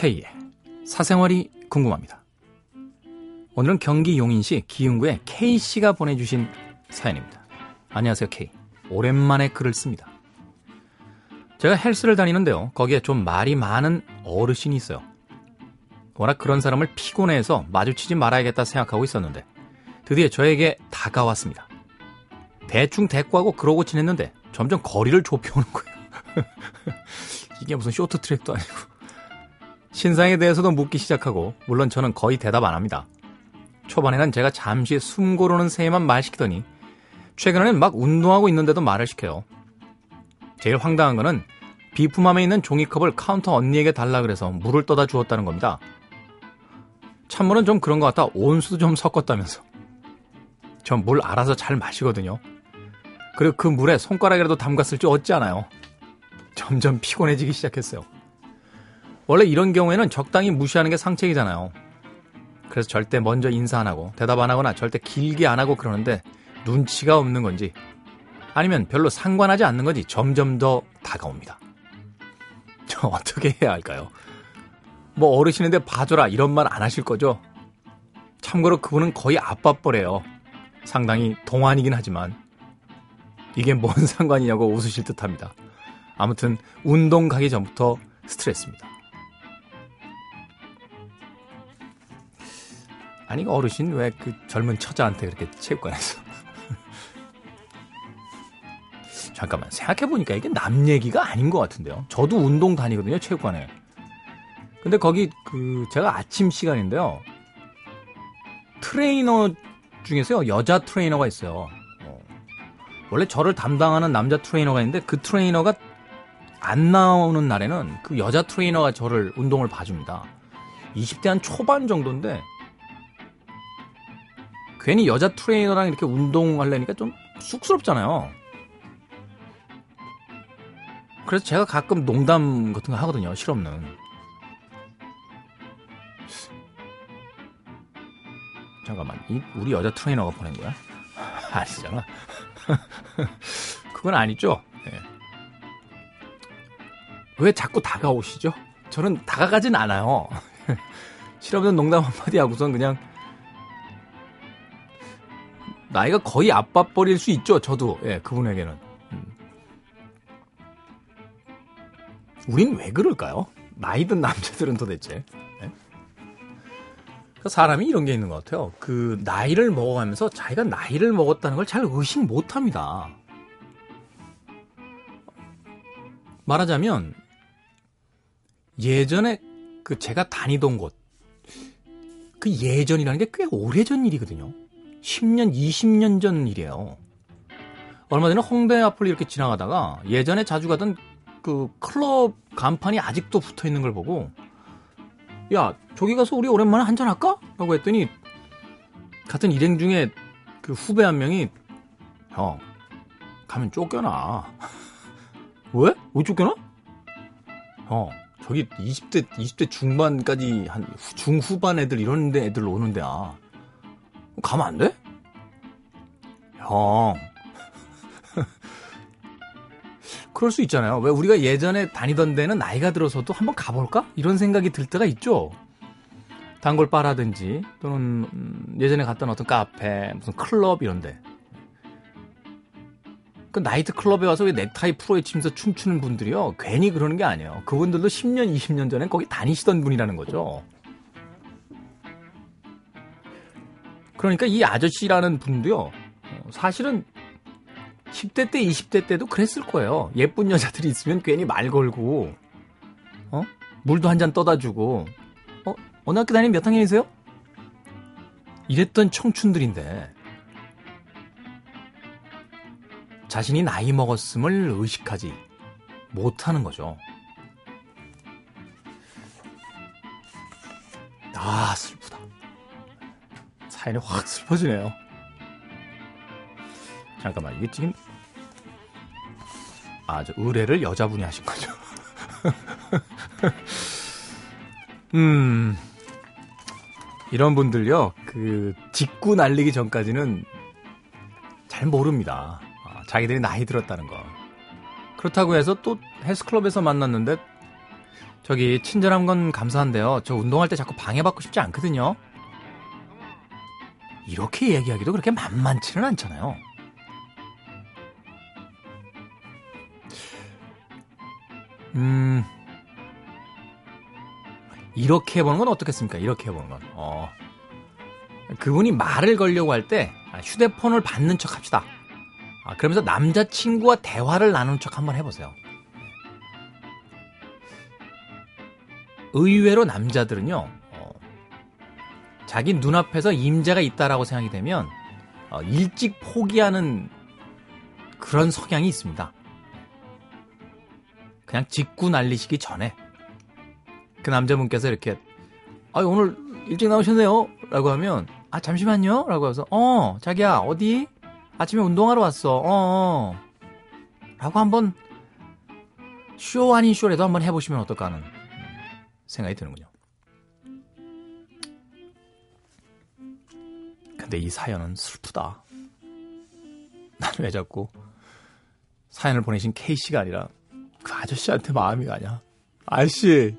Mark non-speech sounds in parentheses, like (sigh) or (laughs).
K의 사생활이 궁금합니다. 오늘은 경기 용인시 기흥구의 K씨가 보내주신 사연입니다. 안녕하세요, K. 오랜만에 글을 씁니다. 제가 헬스를 다니는데요. 거기에 좀 말이 많은 어르신이 있어요. 워낙 그런 사람을 피곤해해서 마주치지 말아야겠다 생각하고 있었는데 드디어 저에게 다가왔습니다. 대충 대꾸하고 그러고 지냈는데 점점 거리를 좁혀오는 거예요. (laughs) 이게 무슨 쇼트트랙도 아니고. 신상에 대해서도 묻기 시작하고 물론 저는 거의 대답 안 합니다. 초반에는 제가 잠시 숨 고르는 새에만 말 시키더니 최근에는 막 운동하고 있는데도 말을 시켜요. 제일 황당한 거는 비품함에 있는 종이컵을 카운터 언니에게 달라 그래서 물을 떠다 주었다는 겁니다. 찬물은 좀 그런 것 같아 온수도 좀 섞었다면서. 전 물 알아서 잘 마시거든요. 그리고 그 물에 손가락이라도 담갔을지 어찌 않아요. 점점 피곤해지기 시작했어요. 원래 이런 경우에는 적당히 무시하는 게 상책이잖아요. 그래서 절대 먼저 인사 안 하고 대답 안 하거나 절대 길게 안 하고 그러는데 눈치가 없는 건지 아니면 별로 상관하지 않는 건지 점점 더 다가옵니다. (laughs) 저 어떻게 해야 할까요? 뭐 어르신인데 봐줘라 이런 말 안 하실 거죠? 참고로 그분은 거의 아빠뻘이에요. 상당히 동안이긴 하지만 이게 뭔 (laughs) 상관이냐고 웃으실 듯합니다. 아무튼 운동 가기 전부터 스트레스입니다. 아니 어르신 왜 그 젊은 처자한테 그렇게 체육관에서 (laughs) 잠깐만 생각해보니까 이게 남 얘기가 아닌 것 같은데요. 저도 운동 다니거든요 체육관에. 근데 거기 그 제가 아침 시간인데요. 트레이너 중에서요 여자 트레이너가 있어요. 어. 원래 저를 담당하는 남자 트레이너가 있는데 그 트레이너가 안 나오는 날에는 그 여자 트레이너가 저를 운동을 봐줍니다. 20대 한 초반 정도인데 괜히 여자 트레이너랑 이렇게 운동하려니까 좀 쑥스럽잖아요. 그래서 제가 가끔 농담 같은 거 하거든요. 실없는. 잠깐만, 이 우리 여자 트레이너가 보낸 거야? (laughs) 아니잖아. (laughs) 그건 아니죠. 네. 왜 자꾸 다가오시죠? 저는 다가가진 않아요. (laughs) 실없는 농담 한마디 하고선 그냥 나이가 거의 아빠뻘일 수 있죠. 저도 예, 그분에게는. 음. 우린 왜 그럴까요? 나이 든 남자들은 도대체. 예? 사람이 이런 게 있는 것 같아요. 그 나이를 먹어가면서 자기가 나이를 먹었다는 걸 잘 의식 못합니다. 말하자면 예전에 그 제가 다니던 곳, 그 예전이라는 게 꽤 오래전 일이거든요. 10년, 20년 전 일이에요. 얼마 전에 홍대 앞을 이렇게 지나가다가 예전에 자주 가던 그 클럽 간판이 아직도 붙어 있는 걸 보고 야, 저기 가서 우리 오랜만에 한잔 할까? 라고 했더니 같은 일행 중에 그 후배 한 명이 형, 가면 쫓겨나. (laughs) 왜? 왜 쫓겨나? 형, 저기 20대, 20대 중반까지 한 중후반 애들 이런 데 애들 오는데 아. 가면 안 돼? 형. (laughs) 그럴 수 있잖아요. 왜 우리가 예전에 다니던 데는 나이가 들어서도 한번 가볼까? 이런 생각이 들 때가 있죠. 단골 바라든지 또는 음, 예전에 갔던 어떤 카페, 무슨 클럽 이런데. 그 나이트 클럽에 와서 왜 넥타이 프로에 치면서 춤추는 분들이요. 괜히 그러는 게 아니에요. 그분들도 10년, 20년 전에 거기 다니시던 분이라는 거죠. 그러니까 이 아저씨라는 분도요. 사실은 10대 때, 20대 때도 그랬을 거예요. 예쁜 여자들이 있으면 괜히 말 걸고, 어? 물도 한 잔 떠다 주고, 어? 어느 학교 다니는 몇 학년이세요? 이랬던 청춘들인데, 자신이 나이 먹었음을 의식하지 못하는 거죠. 아, 슬프다. 사연이 확 슬퍼지네요. 잠깐만, 이게 지금, 아, 저 의뢰를 여자분이 하신 거죠. (laughs) 음, 이런 분들요, 그, 직구 날리기 전까지는 잘 모릅니다. 아, 자기들이 나이 들었다는 거. 그렇다고 해서 또 헬스클럽에서 만났는데, 저기 친절한 건 감사한데요. 저 운동할 때 자꾸 방해받고 싶지 않거든요. 이렇게 얘기하기도 그렇게 만만치는 않잖아요. 음, 이렇게 해보는 건 어떻겠습니까? 이렇게 해보는 건. 어. 그분이 말을 걸려고 할 때 휴대폰을 받는 척 합시다. 아, 그러면서 남자친구와 대화를 나누는 척 한번 해보세요. 의외로 남자들은요, 어, 자기 눈앞에서 임자가 있다라고 생각이 되면 어, 일찍 포기하는 그런 성향이 있습니다. 그냥 직구 날리시기 전에. 그 남자분께서 이렇게 아 오늘 일찍 나오셨네요. 라고 하면 아 잠시만요. 라고 해서 어 자기야 어디? 아침에 운동하러 왔어 어, 어. 라고 한번 쇼 아닌 쇼라도 한번 해보시면 어떨까 하는 생각이 드는군요 근데 이 사연은 슬프다. 난 왜 자꾸 사연을 보내신 K씨가 아니라 그 아저씨한테 마음이 가냐? 아저씨